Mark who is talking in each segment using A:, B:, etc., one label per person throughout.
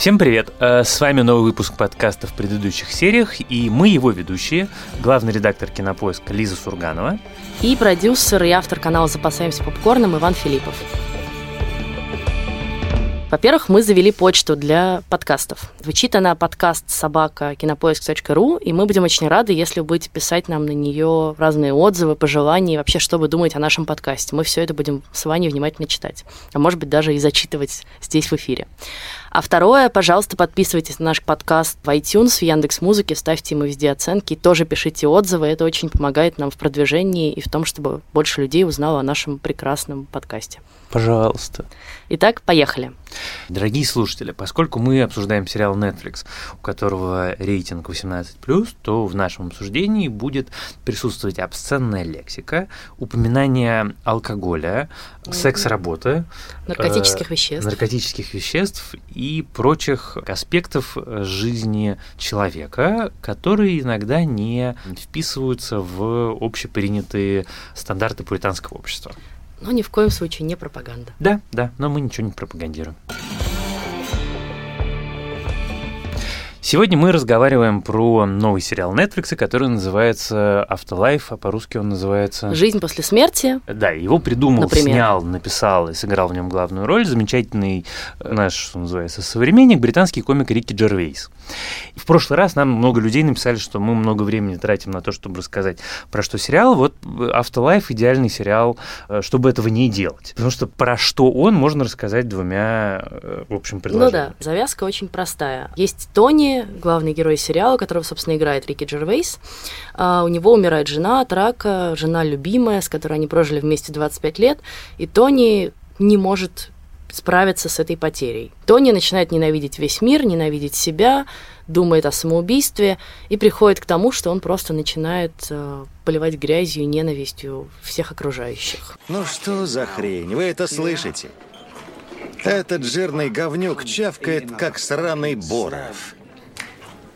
A: Всем привет! Э, с вами новый выпуск подкаста в предыдущих сериях, и мы его ведущие, главный редактор Кинопоиска Лиза Сурганова
B: и продюсер и автор канала «Запасаемся попкорном» Иван Филиппов. Во-первых, мы завели почту для подкастов. Звучит она подкаст собака кинопоиск.ру, и мы будем очень рады, если вы будете писать нам на нее разные отзывы, пожелания и вообще, что вы думаете о нашем подкасте. Мы все это будем с вами внимательно читать, а может быть даже и зачитывать здесь в эфире. А второе, пожалуйста, подписывайтесь на наш подкаст в iTunes, в Яндекс Музыке, ставьте ему везде оценки, тоже пишите отзывы, это очень помогает нам в продвижении и в том, чтобы больше людей узнало о нашем прекрасном подкасте.
A: Пожалуйста.
B: Итак, поехали.
A: Дорогие слушатели, поскольку мы обсуждаем сериал Netflix, у которого рейтинг 18+, то в нашем обсуждении будет присутствовать обсценная лексика, упоминание алкоголя, секс-работы,
B: наркотических э, веществ,
A: наркотических веществ и прочих аспектов жизни человека, которые иногда не вписываются в общепринятые стандарты пуританского общества.
B: Но ни в коем случае не пропаганда.
A: Да, да, но мы ничего не пропагандируем. Сегодня мы разговариваем про новый сериал Netflix, который называется Afterlife, а по-русски он называется...
B: «Жизнь после смерти».
A: Да, его придумал, например. снял, написал и сыграл в нем главную роль замечательный э, наш, что называется, современник, британский комик Рики Джервейс. В прошлый раз нам много людей написали, что мы много времени тратим на то, чтобы рассказать про что сериал. Вот Afterlife идеальный сериал, э, чтобы этого не делать. Потому что про что он можно рассказать двумя, э, в общем, предложениями.
B: Ну да, завязка очень простая. Есть Тони, главный герой сериала, которого, собственно, играет Рики Джервейс. А, у него умирает жена от рака, жена любимая, с которой они прожили вместе 25 лет, и Тони не может справиться с этой потерей. Тони начинает ненавидеть весь мир, ненавидеть себя, думает о самоубийстве и приходит к тому, что он просто начинает э, поливать грязью и ненавистью всех окружающих.
C: Ну что за хрень? Вы это слышите? Этот жирный говнюк чавкает, как сраный боров.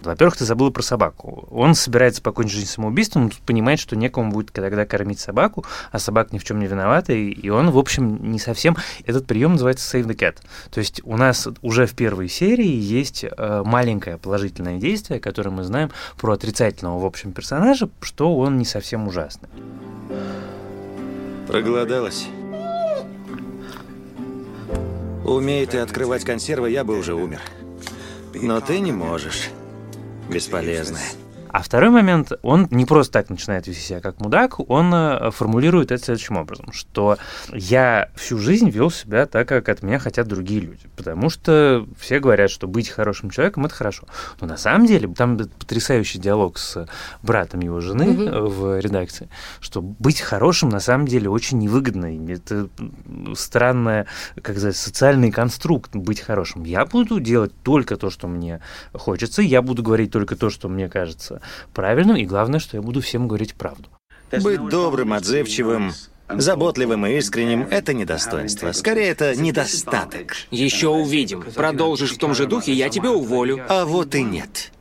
A: Во-первых, ты забыл про собаку. Он собирается покончить жизнь самоубийством, но тут понимает, что некому будет тогда кормить собаку, а собак ни в чем не виновата, и он, в общем, не совсем... Этот прием называется Save the Cat. То есть у нас уже в первой серии есть э, маленькое положительное действие, которое мы знаем про отрицательного, в общем, персонажа, что он не совсем ужасный.
C: Проголодалась? Умеет ты открывать консервы, я бы уже умер. Но ты не можешь. Бесполезная.
A: А второй момент, он не просто так начинает вести себя как мудак, он э, формулирует это следующим образом, что я всю жизнь вел себя так, как от меня хотят другие люди, потому что все говорят, что быть хорошим человеком – это хорошо. Но на самом деле, там потрясающий диалог с братом его жены mm-hmm. в редакции, что быть хорошим на самом деле очень невыгодно. Это странный, как сказать, социальный конструкт быть хорошим. Я буду делать только то, что мне хочется, я буду говорить только то, что мне кажется правильным, и главное, что я буду всем говорить правду.
C: Быть добрым, отзывчивым, Заботливым и искренним — это не достоинство. Скорее, это недостаток.
D: Еще увидим. Продолжишь в том же духе, я тебя уволю.
C: А вот и нет.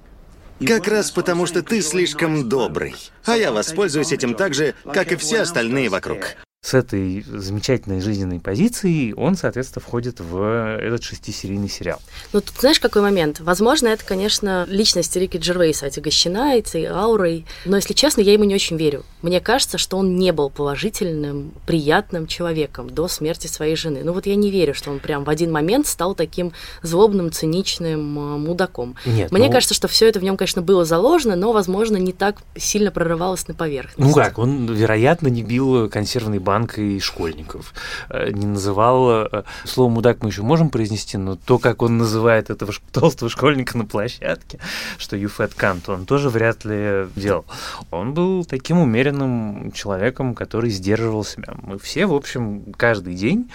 C: Как раз потому, что ты слишком добрый. А я воспользуюсь этим так же, как и все остальные вокруг
A: с этой замечательной жизненной позицией он, соответственно, входит в этот шестисерийный сериал.
B: Ну, тут знаешь, какой момент? Возможно, это, конечно, личность Рики Джервейса отягощена этой аурой, но, если честно, я ему не очень верю. Мне кажется, что он не был положительным, приятным человеком до смерти своей жены. Ну вот я не верю, что он прям в один момент стал таким злобным, циничным э, мудаком. Нет, Мне ну... кажется, что все это в нем, конечно, было заложено, но, возможно, не так сильно прорывалось на поверхность.
A: Ну как, он, вероятно, не бил консервный банк банкой школьников. Э, не называл... Э, слово «мудак» мы еще можем произнести, но то, как он называет этого толстого школьника на площадке, что you fat cunt, он тоже вряд ли делал. Он был таким умеренным человеком, который сдерживал себя. Мы все, в общем, каждый день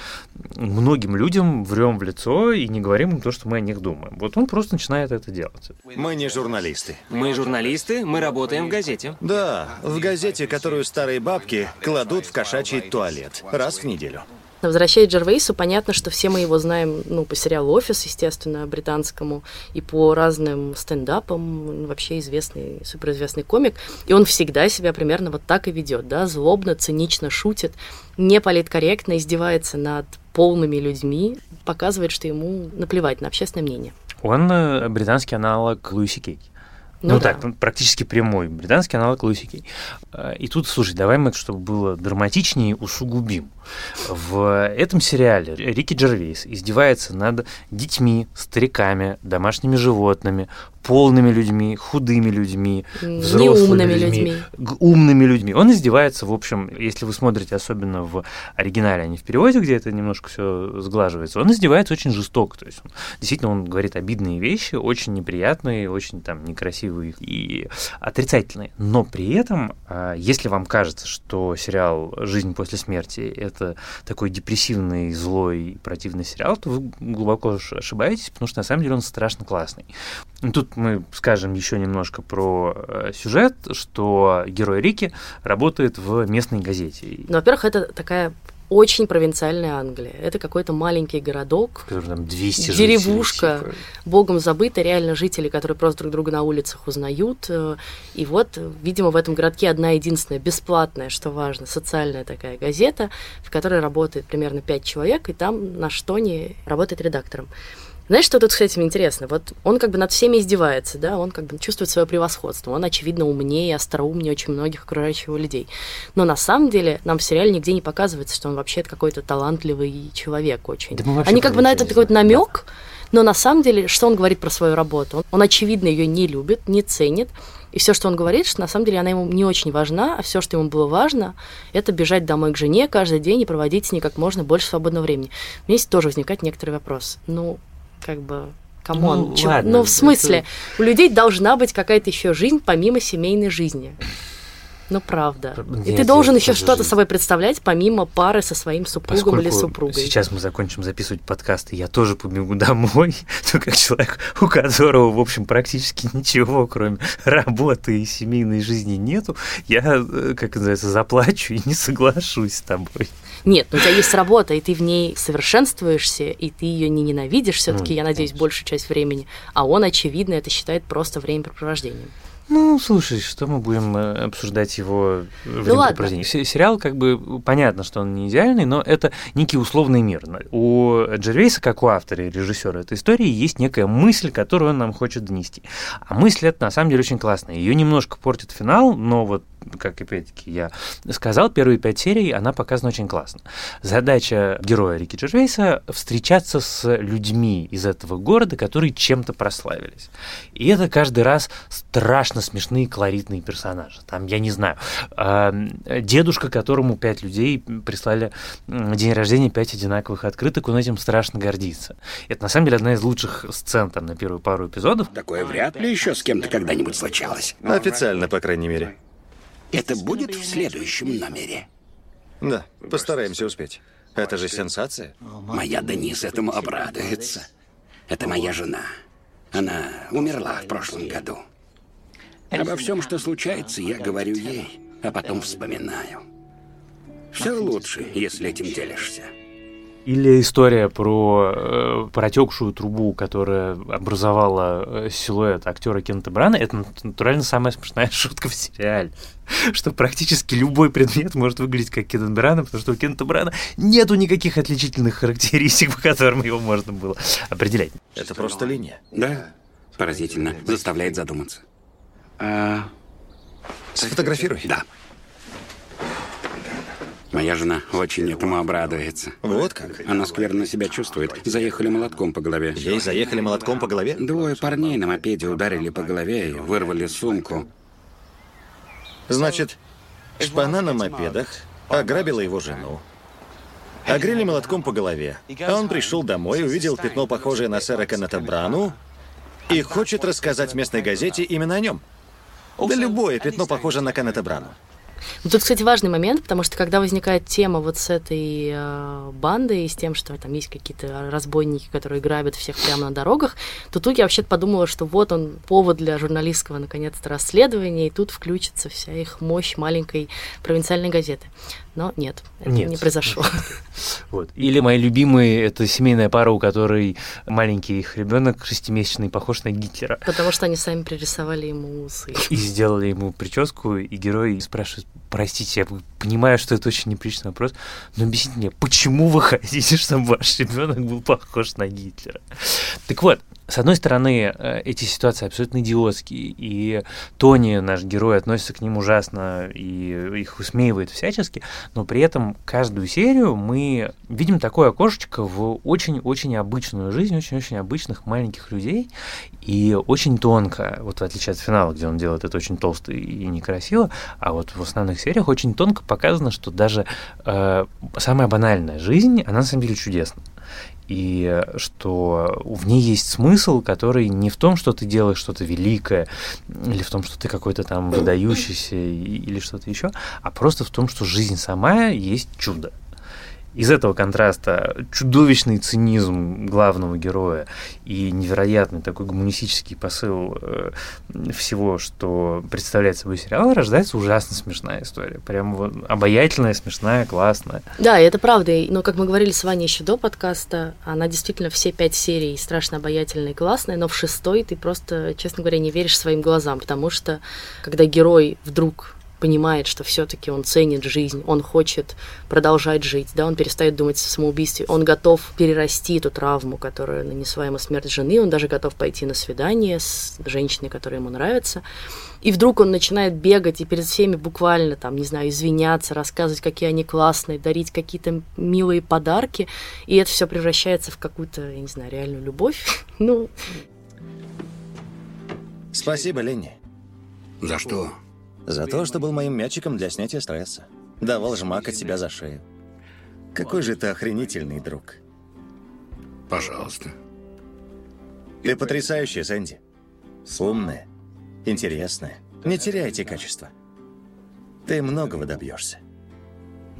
A: многим людям врем в лицо и не говорим им то, что мы о них думаем. Вот он просто начинает это делать.
C: Мы не журналисты.
D: Мы журналисты, мы работаем в газете.
C: Да, в газете, которую старые бабки кладут в кошачий туалет раз в неделю.
B: Возвращаясь к Джервейсу, понятно, что все мы его знаем, ну, по сериалу «Офис», естественно, британскому, и по разным стендапам, вообще известный, суперизвестный комик, и он всегда себя примерно вот так и ведет, да, злобно, цинично шутит, не политкорректно издевается над полными людьми, показывает, что ему наплевать на общественное мнение.
A: Он э, британский аналог Луиси Кей. Ну, ну да. так, практически прямой британский аналог Кей. Э, и тут, слушай, давай мы, чтобы было драматичнее, усугубим. В этом сериале Рики Джервейс издевается над детьми, стариками, домашними животными, полными людьми, худыми людьми, взрослыми людьми, людьми, умными людьми. Он издевается, в общем, если вы смотрите особенно в оригинале, а не в переводе, где это немножко все сглаживается, он издевается очень жестоко. То есть он, действительно он говорит обидные вещи, очень неприятные, очень там некрасивые и отрицательные. Но при этом, а, если вам кажется, что сериал «Жизнь после смерти» — это такой депрессивный, злой противный сериал, то вы глубоко ошибаетесь, потому что на самом деле он страшно классный. Тут мы скажем еще немножко про э, сюжет, что герой Рики работает в местной газете.
B: Ну, во-первых, это такая очень провинциальная Англия. Это какой-то маленький городок,
A: там 200
B: деревушка,
A: жителей, типа.
B: богом забыта, реально жители, которые просто друг друга на улицах узнают. Э, и вот, видимо, в этом городке одна единственная бесплатная, что важно, социальная такая газета, в которой работает примерно пять человек, и там на Штоне работает редактором. Знаешь, что тут, кстати, интересно? Вот он как бы над всеми издевается, да, он как бы чувствует свое превосходство, он, очевидно, умнее, остроумнее очень многих окружающих людей. Но на самом деле нам в сериале нигде не показывается, что он вообще какой-то талантливый человек очень. Да Они как бы на это такой намек, но на самом деле, что он говорит про свою работу? Он, он очевидно, ее не любит, не ценит, и все, что он говорит, что на самом деле она ему не очень важна, а все, что ему было важно, это бежать домой к жене каждый день и проводить с ней как можно больше свободного времени. У меня здесь тоже возникает некоторый вопрос. Ну, как бы come on.
A: Ну, Чем... ладно,
B: ну, в смысле, это... у людей должна быть какая-то еще жизнь помимо семейной жизни. Ну, правда. Нет, и ты должен еще что-то собой представлять, помимо пары со своим супругом
A: Поскольку
B: или супругой.
A: Сейчас мы закончим записывать подкасты, я тоже побегу домой, то как человек, у которого, в общем, практически ничего, кроме работы и семейной жизни нету, я, э, как называется, заплачу и не соглашусь с тобой.
B: Нет, у тебя есть работа, и ты в ней совершенствуешься, и ты ее не ненавидишь все-таки, ну, я надеюсь, конечно. большую часть времени. А он, очевидно, это считает просто времяпрепровождением.
A: Ну, слушай, что мы будем э, обсуждать его ну, времяпрепровождение? Сериал, как бы, понятно, что он не идеальный, но это некий условный мир. У Джервейса, как у автора и режиссера этой истории, есть некая мысль, которую он нам хочет донести. А мысль эта, на самом деле, очень классная. Ее немножко портит финал, но вот как опять-таки я сказал, первые пять серий она показана очень классно. Задача героя Рики Джервейса — встречаться с людьми из этого города, которые чем-то прославились. И это каждый раз страшно смешные колоритные персонажи. Там, я не знаю, дедушка, которому пять людей прислали день рождения, пять одинаковых открыток, он этим страшно гордится. Это, на самом деле, одна из лучших сцен там на первую пару эпизодов.
E: Такое вряд ли еще с кем-то когда-нибудь случалось.
C: Официально, по крайней мере.
E: Это будет в следующем номере.
C: Да, постараемся успеть. Это же сенсация.
E: Моя Денис этому обрадуется. Это моя жена. Она умерла в прошлом году. Обо всем, что случается, я говорю ей, а потом вспоминаю. Все лучше, если этим делишься.
A: Или история про э, протекшую трубу, которая образовала э, силуэт актера Кента Брана, это натурально самая смешная шутка в сериале. Что практически любой предмет может выглядеть как Кента Брана, потому что у Кента Брана нету никаких отличительных характеристик, по которым его можно было определять.
C: Это просто линия.
E: Да, поразительно. Заставляет задуматься.
C: А... Сфотографируй.
E: Да. Моя жена очень этому обрадуется.
C: Вот как?
E: Она скверно себя чувствует. Заехали молотком по голове.
C: Ей заехали молотком по голове?
E: Двое парней на мопеде ударили по голове и вырвали сумку.
C: Значит, шпана на мопедах ограбила его жену. Огрели молотком по голове. А он пришел домой, увидел пятно, похожее на сэра Кеннета Брану, и хочет рассказать местной газете именно о нем. Да любое пятно похоже на Кеннета Брану.
B: Ну, тут, кстати, важный момент, потому что когда возникает тема вот с этой э, бандой и с тем, что там есть какие-то разбойники, которые грабят всех прямо на дорогах, то тут я вообще подумала, что вот он повод для журналистского, наконец-то, расследования, и тут включится вся их мощь маленькой провинциальной газеты. Но нет, это нет. не произошло.
A: Вот. Или мои любимые, это семейная пара, у которой маленький их ребенок шестимесячный похож на Гитлера.
B: Потому что они сами пририсовали ему усы.
A: И сделали ему прическу, и герой спрашивает, простите, а вы понимаю, что это очень неприличный вопрос, но объясните мне, почему вы хотите, чтобы ваш ребенок был похож на Гитлера? Так вот, с одной стороны, э, эти ситуации абсолютно идиотские, и Тони, наш герой, относится к ним ужасно и их усмеивает всячески, но при этом каждую серию мы видим такое окошечко в очень-очень обычную жизнь, очень-очень обычных маленьких людей, и очень тонко, вот в отличие от финала, где он делает это очень толсто и некрасиво, а вот в основных сериях очень тонко показано, что даже э, самая банальная жизнь, она на самом деле чудесна. И что в ней есть смысл, который не в том, что ты делаешь что-то великое, или в том, что ты какой-то там выдающийся, или что-то еще, а просто в том, что жизнь сама есть чудо из этого контраста чудовищный цинизм главного героя и невероятный такой гуманистический посыл э, всего, что представляет собой сериал, рождается ужасно смешная история. Прям вот обаятельная, смешная, классная.
B: Да, это правда. Но, как мы говорили с Ваней еще до подкаста, она действительно все пять серий страшно обаятельная и классная, но в шестой ты просто, честно говоря, не веришь своим глазам, потому что когда герой вдруг понимает, что все-таки он ценит жизнь, он хочет продолжать жить, да, он перестает думать о самоубийстве, он готов перерасти эту травму, которая нанесла ему смерть жены, он даже готов пойти на свидание с женщиной, которая ему нравится. И вдруг он начинает бегать и перед всеми буквально, там, не знаю, извиняться, рассказывать, какие они классные, дарить какие-то милые подарки, и это все превращается в какую-то, я не знаю, реальную любовь. ну.
C: Спасибо, Ленни.
E: За что?
C: За то, что был моим мячиком для снятия стресса. Давал жмак от себя за шею. Какой же ты охренительный друг.
E: Пожалуйста.
C: Ты потрясающая, Сэнди. Умная, интересная. Не теряйте качества. Ты многого добьешься.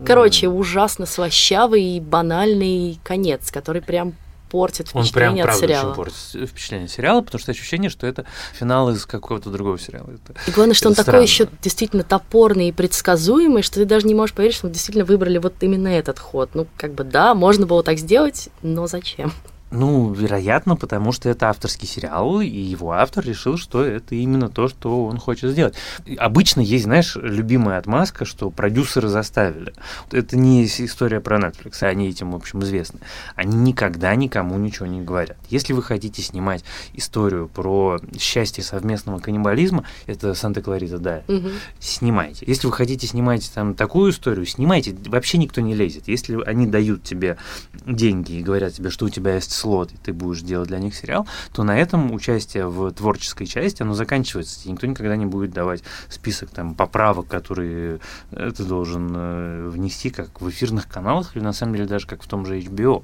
B: Короче, ужасно слащавый и банальный конец, который прям портит впечатление
A: Он прям,
B: от сериала.
A: очень портит впечатление сериала, потому что ощущение, что это финал из какого-то другого сериала. Это,
B: и главное, что он
A: странно.
B: такой еще действительно топорный и предсказуемый, что ты даже не можешь поверить, что мы действительно выбрали вот именно этот ход. Ну, как бы да, можно было так сделать, но зачем?
A: Ну, вероятно, потому что это авторский сериал, и его автор решил, что это именно то, что он хочет сделать. Обычно есть, знаешь, любимая отмазка, что продюсеры заставили. Это не история про Netflix, они этим, в общем, известны. Они никогда никому ничего не говорят. Если вы хотите снимать историю про счастье совместного каннибализма, это Санта-Кларита, да,
B: Угу.
A: снимайте. Если вы хотите снимать там такую историю, снимайте. Вообще никто не лезет. Если они дают тебе деньги и говорят тебе, что у тебя есть слот, и ты будешь делать для них сериал, то на этом участие в творческой части, оно заканчивается. И никто никогда не будет давать список там поправок, которые э, ты должен э, внести, как в эфирных каналах, или на самом деле даже как в том же HBO.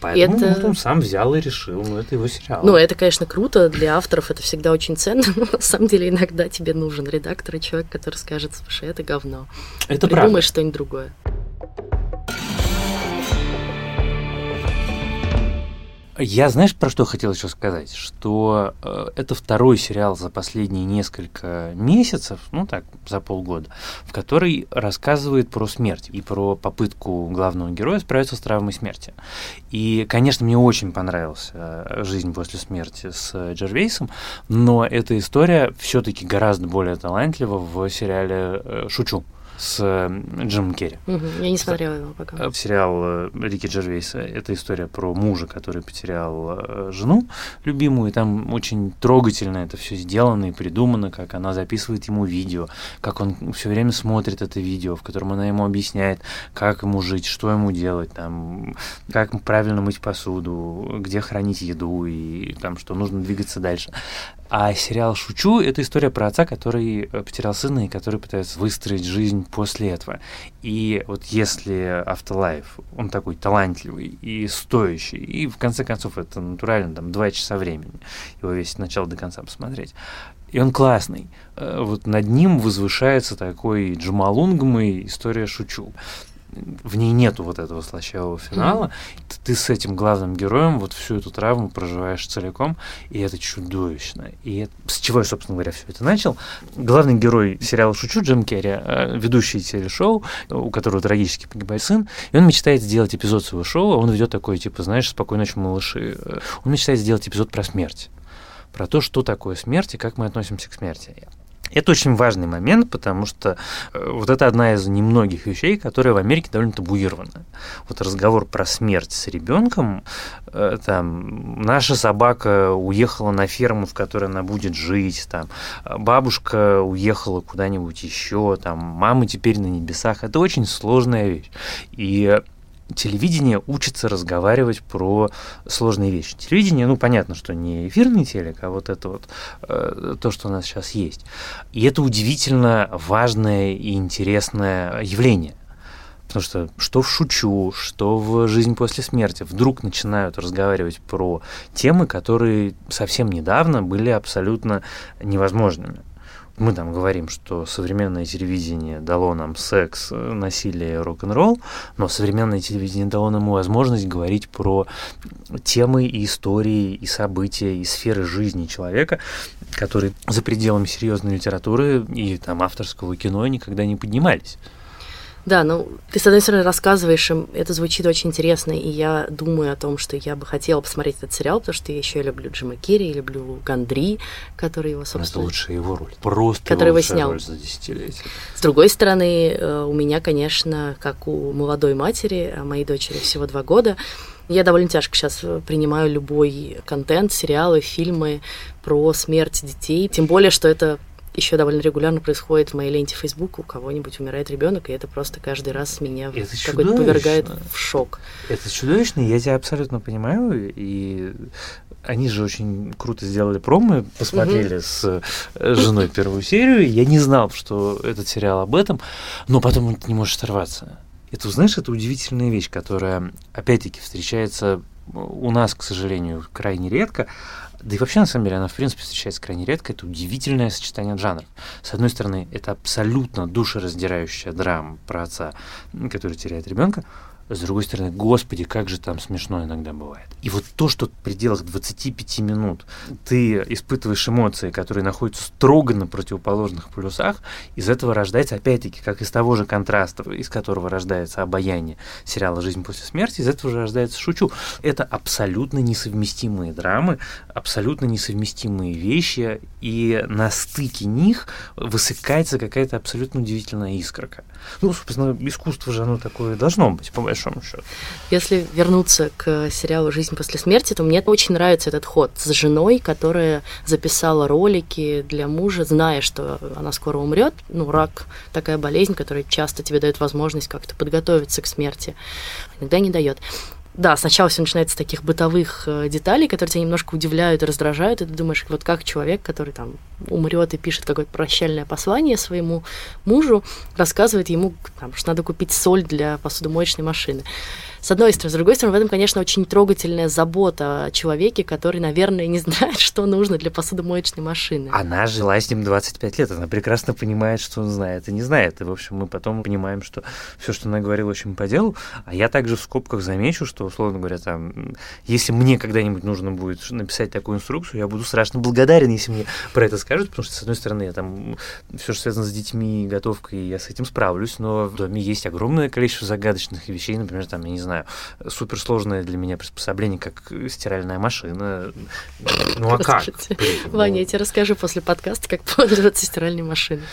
A: Поэтому
B: Это-
A: вот он сам взял и решил, ну это его сериал.
B: Ну, это, конечно, круто, для авторов это всегда очень ценно, но на самом деле иногда тебе нужен редактор и человек, который скажет, слушай, это говно.
A: это
B: Придумай
A: правда.
B: что-нибудь другое.
A: Я, знаешь, про что хотел еще сказать? Что э, это второй сериал за последние несколько месяцев, ну так, за полгода, в который рассказывает про смерть и про попытку главного героя справиться с травмой смерти. И, конечно, мне очень понравилась э, жизнь после смерти с э, Джервейсом, но эта история все-таки гораздо более талантлива в сериале э, «Шучу» с э, Джимом Керри.
B: Мгм, Я не смотрела его пока.
A: Э, Сериал э, Рики Джервейса. Это история про мужа, который потерял жену любимую. И там очень трогательно это все сделано и придумано, как она записывает ему видео, как он все время смотрит это видео, в котором она ему объясняет, как ему жить, что ему делать, там, как правильно мыть посуду, где хранить еду и там, что нужно двигаться дальше. А сериал «Шучу» — это история про отца, который потерял сына и который пытается выстроить жизнь после этого. И вот если Afterlife, он такой талантливый и стоящий, и в конце концов это натурально там два часа времени, его весь с начала до конца посмотреть, и он классный. Э, Вот над ним возвышается такой Джамалунгмы история «Шучу». В ней нету вот этого слащавого финала. Т- Ты с этим главным героем вот всю эту травму проживаешь целиком, и это чудовищно. И это- с чего я, собственно говоря, все это начал? Главный герой сериала «Шучу» Джим Керри, э, ведущий телешоу, у которого трагически погибает сын, и он мечтает сделать эпизод своего шоу, а он ведет такой, типа, знаешь, «Спокойной ночи, малыши». Э, Он мечтает сделать эпизод про смерть про то, что такое смерть и как мы относимся к смерти. Это очень важный момент, потому что э, вот это одна из немногих вещей, которая в Америке довольно табуирована. Вот разговор про смерть с ребенком, э, там, наша собака уехала на ферму, в которой она будет жить, там, бабушка уехала куда-нибудь еще, там, мама теперь на небесах. Это очень сложная вещь. И телевидение учится разговаривать про сложные вещи. Телевидение, ну, понятно, что не эфирный телек, а вот это вот э, то, что у нас сейчас есть. И это удивительно важное и интересное явление. Потому что что в шучу, что в жизнь после смерти вдруг начинают разговаривать про темы, которые совсем недавно были абсолютно невозможными мы там говорим, что современное телевидение дало нам секс, насилие, рок-н-ролл, но современное телевидение дало нам возможность говорить про темы и истории, и события, и сферы жизни человека, которые за пределами серьезной литературы и там авторского кино никогда не поднимались.
B: Да, ну, ты, с одной стороны, рассказываешь им, это звучит очень интересно, и я думаю о том, что я бы хотела посмотреть этот сериал, потому что я еще люблю Джима Керри, люблю Гандри, который его, собственно...
A: Это лучшая его роль. Просто
B: который его снял.
A: роль за десятилетие.
B: С другой стороны, э, у меня, конечно, как у молодой матери, а моей дочери всего два года, я довольно тяжко сейчас принимаю любой контент, сериалы, фильмы про смерть детей. Тем более, что это еще довольно регулярно происходит в моей ленте Facebook, у кого-нибудь умирает ребенок, и это просто каждый раз меня какой-то повергает в шок.
A: Это чудовищно, я тебя абсолютно понимаю, и они же очень круто сделали промо, посмотрели mm-hmm. с э, женой первую серию. Я не знал, что этот сериал об этом, но потом ты не можешь оторваться. Это, знаешь, это удивительная вещь, которая, опять-таки, встречается у нас, к сожалению, крайне редко. Да и вообще, на самом деле, она, в принципе, встречается крайне редко. Это удивительное сочетание жанров. С одной стороны, это абсолютно душераздирающая драма про отца, который теряет ребенка. С другой стороны, господи, как же там смешно иногда бывает. И вот то, что в пределах 25 минут ты испытываешь эмоции, которые находятся строго на противоположных полюсах, из этого рождается, опять-таки, как из того же контраста, из которого рождается обаяние сериала «Жизнь после смерти», из этого же рождается «Шучу». Это абсолютно несовместимые драмы, абсолютно несовместимые вещи, и на стыке них высыкается какая-то абсолютно удивительная искорка. Ну, собственно, искусство же оно такое должно быть, большому счету.
B: Если вернуться к сериалу «Жизнь после смерти», то мне очень нравится этот ход с женой, которая записала ролики для мужа, зная, что она скоро умрет. Ну, рак такая болезнь, которая часто тебе дает возможность как-то подготовиться к смерти, иногда не дает. Да, сначала все начинается с таких бытовых э, деталей, которые тебя немножко удивляют и раздражают, и ты думаешь, вот как человек, который там умрет и пишет какое-то прощальное послание своему мужу, рассказывает ему, там, что надо купить соль для посудомоечной машины с одной стороны. С другой стороны, в этом, конечно, очень трогательная забота о человеке, который, наверное, не знает, что нужно для посудомоечной машины.
A: Она жила с ним 25 лет, она прекрасно понимает, что он знает и не знает. И, в общем, мы потом понимаем, что все, что она говорила, очень по делу. А я также в скобках замечу, что, условно говоря, там, если мне когда-нибудь нужно будет написать такую инструкцию, я буду страшно благодарен, если мне про это скажут, потому что, с одной стороны, я там все, что связано с детьми, готовкой, я с этим справлюсь, но в доме есть огромное количество загадочных вещей, например, там, я не знаю, знаю, суперсложное для меня приспособление, как стиральная машина. Ну а как?
B: Ваня, я тебе расскажу после подкаста, как пользоваться стиральной машиной.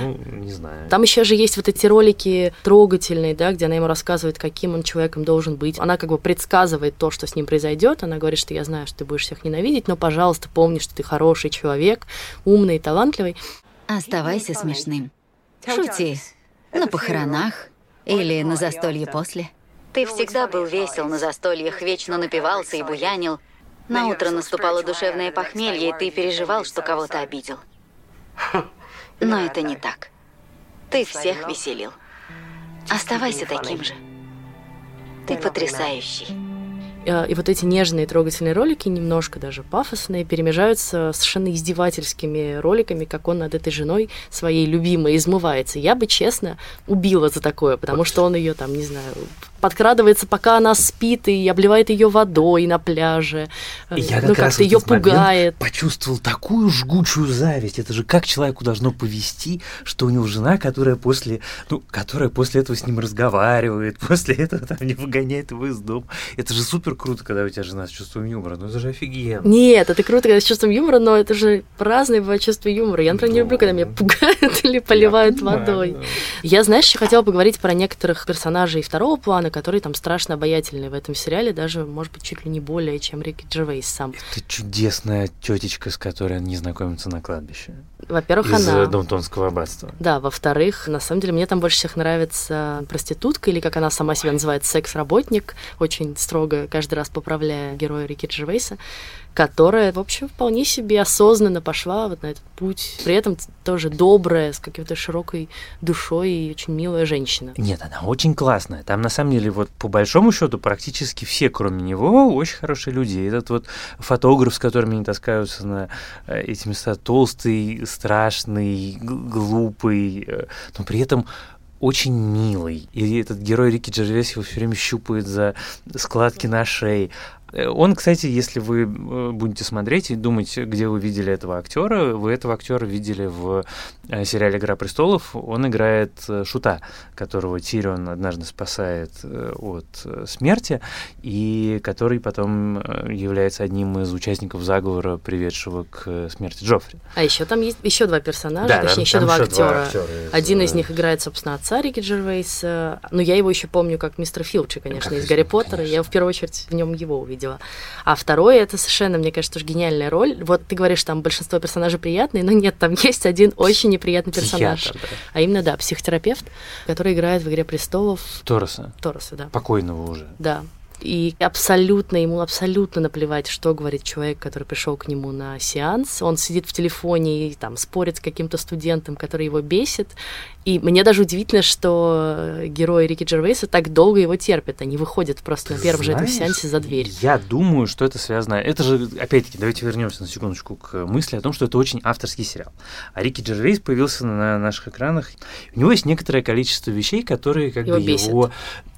A: Ну, не знаю.
B: Там еще же есть вот эти ролики трогательные, да, где она ему рассказывает, каким он человеком должен быть. Она как бы предсказывает то, что с ним произойдет. Она говорит, что я знаю, что ты будешь всех ненавидеть, но, пожалуйста, помни, что ты хороший человек, умный и талантливый.
F: Оставайся смешным. Шути. На похоронах или на застолье после. Ты всегда был весел на застольях, вечно напивался и буянил. На утро наступало душевное похмелье, и ты переживал, что кого-то обидел. Но это не так. Ты всех веселил. Оставайся таким же. Ты потрясающий.
B: Э, и вот эти нежные трогательные ролики, немножко даже пафосные, перемежаются совершенно издевательскими роликами, как он над этой женой своей любимой измывается. Я бы, честно, убила за такое, потому что он ее там, не знаю, подкрадывается, пока она спит, и обливает ее водой на пляже.
A: И я ну, как раз ее пугает. Почувствовал такую жгучую зависть. Это же как человеку должно повести, что у него жена, которая после, ну, которая после этого с ним разговаривает, после этого там не выгоняет его из дома. Это же супер круто, когда у тебя жена с чувством юмора. Ну это же офигенно.
B: Нет, это круто, когда с чувством юмора, но это же разные бывают чувства юмора. Я, например, не люблю, когда меня пугают или поливают водой. Я, знаешь, еще хотела поговорить про некоторых персонажей второго плана, которые там страшно обаятельные в этом сериале, даже, может быть, чуть ли не более, чем Рики Джервейс сам.
A: Это чудесная тетечка, с которой они знакомятся на кладбище.
B: Во-первых,
A: Из
B: она...
A: э, Даунтонского аббатства.
B: Да, во-вторых, на самом деле, мне там больше всех нравится проститутка, или как она сама себя называет, секс-работник, очень строго каждый раз поправляя героя Рики Джервейса, которая, в общем, вполне себе осознанно пошла вот на этот путь. При этом тоже добрая, с какой-то широкой душой и очень милая женщина.
A: Нет, она очень классная. Там, на самом деле, вот по большому счету, практически все, кроме него, очень хорошие люди. Этот вот фотограф, с которыми они таскаются на э, эти места, толстый, страшный, глупый, э, но при этом очень милый. И этот герой Рики Джервейс его все время щупает за складки на шее. Э, Он, кстати, если вы э, будете смотреть и думать, где вы видели этого актера, вы этого актера видели в э, сериале «Игра престолов». Он играет Шута, которого Тирион однажды спасает от смерти, и который потом является одним из участников заговора, приведшего к смерти Джоффри.
B: А еще там есть еще два персонажа,
A: Да,
B: точнее,
A: там-
B: еще
A: там
B: два
A: ещё
B: актера.
A: актера
B: Один из них играет, собственно, отца Рики Джервейса. Но я его еще помню как мистер Филчи, конечно,
A: Как
B: из
A: из-
B: Гарри Поттера.
A: конечно.
B: Я в первую очередь в нем его увидела. А второй это совершенно, мне кажется, тоже гениальная роль. Вот ты говоришь, там большинство персонажей приятные, но нет, там есть один очень неприятный персонаж.
A: психиатр, да.
B: А именно, да, психотерапевт, который играет в «Игре престолов»
A: Тороса,
B: Тороса, да.
A: покойного уже.
B: Да. И абсолютно, ему абсолютно наплевать, что говорит человек, который пришел к нему на сеанс. Он сидит в телефоне и там спорит с каким-то студентом, который его бесит. И мне даже удивительно, что герои Рики Джервейса так долго его терпят. Они выходят просто на первом же этом
A: Знаешь,
B: сеансе за дверь.
A: Я думаю, что это связано. Это же, опять-таки, давайте вернемся на секундочку к мысли о том, что это очень авторский сериал. А Рики Джервейс появился на наших экранах. У него есть некоторое количество вещей, которые как
B: Его
A: бы
B: бесит.
A: его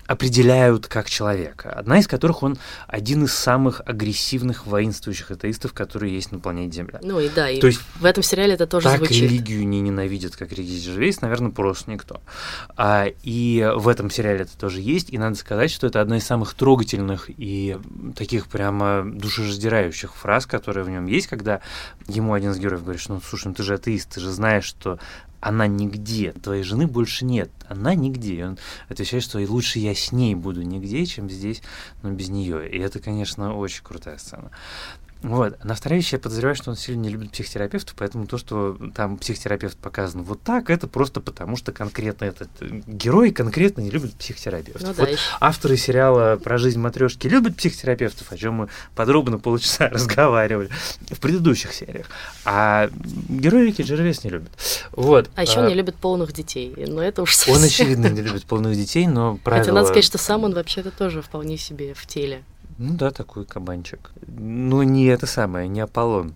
A: определяют как человека. Одна из которых он один из самых агрессивных воинствующих атеистов, которые есть на планете Земля.
B: Ну и да, и
A: То есть
B: в этом сериале это тоже
A: так
B: звучит.
A: религию не ненавидят, как Рики Джервейс, наверное, просто никто. А, и в этом сериале это тоже есть, и надо сказать, что это одна из самых трогательных и таких прямо душераздирающих фраз, которые в нем есть, когда ему один из героев говорит, что ну слушай, ну ты же атеист, ты же знаешь, что она нигде, твоей жены больше нет, она нигде. И он отвечает, что лучше я с ней буду нигде, чем здесь, но без нее. И это, конечно, очень крутая сцена. Вот. На вторая вещь, я подозреваю, что он сильно не любит психотерапевтов, поэтому то, что там психотерапевт показан вот так, это просто потому, что конкретно этот э, герой конкретно не любит психотерапевтов.
B: Ну да,
A: вот
B: ещё.
A: авторы сериала про жизнь матрешки любят психотерапевтов, о чем мы подробно полчаса разговаривали в предыдущих сериях. А герой Рики Джервейс не любит. Вот.
B: А еще он не любит полных детей. Но это уж
A: Он,
B: совсем-
A: очевидно, не любит полных детей, но правило...
B: Хотя надо сказать, что сам он вообще-то тоже вполне себе в теле.
A: Ну да, такой кабанчик. Ну, не это самое, не Аполлон.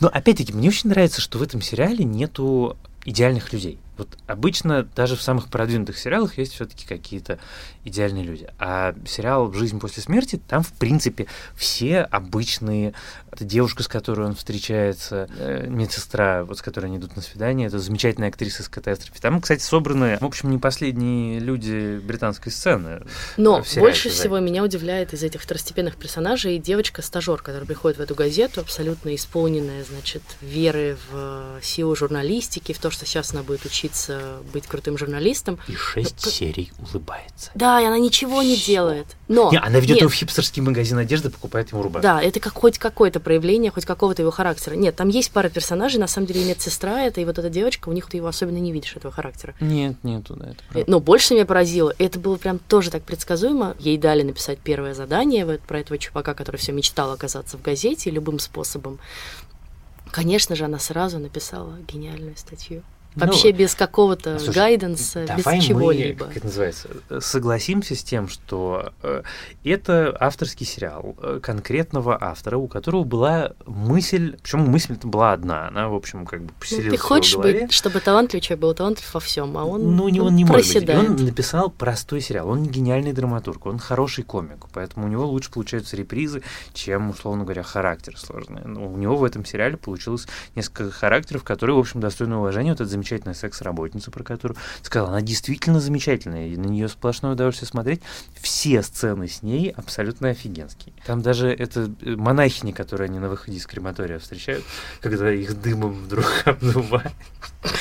A: Но опять-таки, мне очень нравится, что в этом сериале нету идеальных людей. Вот обычно даже в самых продвинутых сериалах есть все-таки какие-то идеальные люди. А сериал «Жизнь после смерти» там, в принципе, все обычные. Это девушка, с которой он встречается, э, медсестра, вот с которой они идут на свидание, это замечательная актриса из «Катастрофе». Там, кстати, собраны, в общем, не последние люди британской сцены.
B: Но
A: сериале
B: больше
A: «Зайд».
B: всего меня удивляет из этих второстепенных персонажей девочка-стажер, которая приходит в эту газету, абсолютно исполненная, значит, веры в силу журналистики, в то, что сейчас она будет учиться быть крутым журналистом.
A: И шесть
B: Ну,
A: серий улыбается.
B: Да, и она ничего не делает. Но
A: Не, она ведет
B: нет,
A: его в хипстерский магазин одежды, покупает ему рубашку.
B: Да, это как хоть какое-то проявление, хоть какого-то его характера. Нет, там есть пара персонажей, на самом деле и медсестра это, и вот эта девочка, у них ты его особенно не видишь, этого характера.
A: Нет, нету, да, это правда.
B: Но больше меня поразило, это было прям тоже так предсказуемо. Ей дали написать первое задание вот про этого чувака, который все мечтал оказаться в газете любым способом. Конечно же, она сразу написала гениальную статью.
A: Ну,
B: Вообще без какого-то гайденса,
A: Давай
B: без чего-либо.
A: как это называется, э, согласимся с тем, что э, это авторский сериал э, конкретного автора, у которого была мысль, причем мысль это была одна, она, в общем, как бы
B: Ну,
A: поселилась
B: ты
A: в его
B: хочешь быть, чтобы талантливый человек был талантлив во всем, а он,
A: ну, не,
B: ну,
A: он не может быть.
B: Проседает.
A: Он написал простой сериал. Он не гениальный драматург, он хороший комик. Поэтому у него лучше получаются репризы, чем, условно говоря, характер сложный. Но у него в этом сериале получилось несколько характеров, которые, в общем, достойны уважения. Вот этот замечательная секс-работница, про которую сказала, она действительно замечательная, и на нее сплошное удовольствие смотреть. Все сцены с ней абсолютно офигенские. Там даже это э, монахини, которые они на выходе из крематория встречают, когда их дымом вдруг обдувает.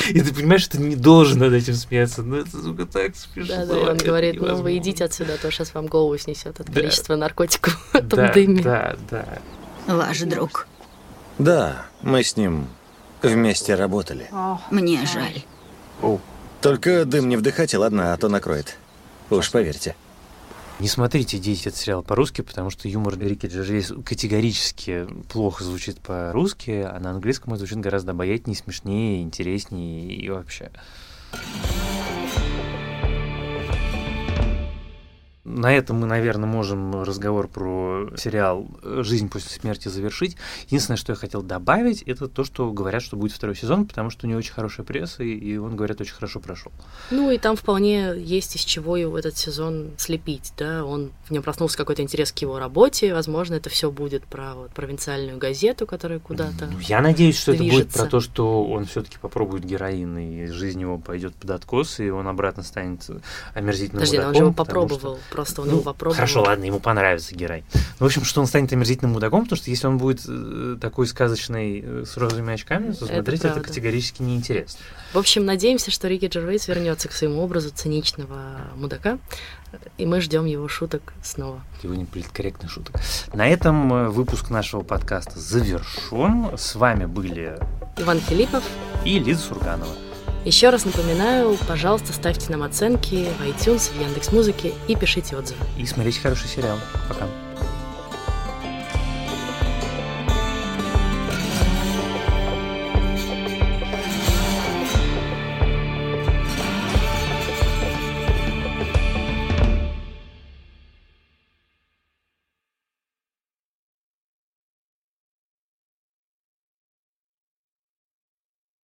A: И ты понимаешь, что ты не должен над этим смеяться, но это, сука, так смешно.
B: Да, да, и он говорит, ну вы идите отсюда, а то сейчас вам голову снесет от количества наркотиков в этом дыме.
A: Да, да.
F: Ваш друг.
C: Да, мы с ним вместе работали.
F: Мне жаль.
C: Только дым не вдыхайте, ладно, а то накроет. Уж поверьте.
A: Не смотрите, дети, этот сериал по-русски, потому что юмор Рики Джервейс категорически плохо звучит по-русски, а на английском он звучит гораздо обаятельнее, смешнее, интереснее и вообще. На этом мы, наверное, можем разговор про сериал «Жизнь после смерти» завершить. Единственное, что я хотел добавить, это то, что говорят, что будет второй сезон, потому что у него очень хорошая пресса, и он, говорят, очень хорошо прошел.
B: Ну и там вполне есть из чего его этот сезон слепить, да, он в нем проснулся какой-то интерес к его работе, возможно, это все будет про вот, провинциальную газету, которая куда-то
A: ну, Я надеюсь, что движется. это будет про то, что он все-таки попробует героин, и жизнь его пойдет под откос, и он обратно станет омерзительным
B: Подожди, он же его попробовал. Что просто он
A: ну,
B: его попробовал.
A: Хорошо, ладно, ему понравится герой. Ну, в общем, что он станет омерзительным мудаком, потому что если он будет э, такой сказочный э, с розовыми очками, то смотреть это, это категорически неинтересно.
B: В общем, надеемся, что Рики Джервейс вернется к своему образу циничного мудака, и мы ждем его шуток снова.
A: Его неполиткорректных шуток. На этом э, выпуск нашего подкаста завершен. С вами были
B: Иван Филиппов
A: и Лиза Сурганова.
B: Еще раз напоминаю, пожалуйста, ставьте нам оценки в iTunes, в Яндекс.Музыке и пишите отзывы.
A: И смотрите хороший сериал. Пока.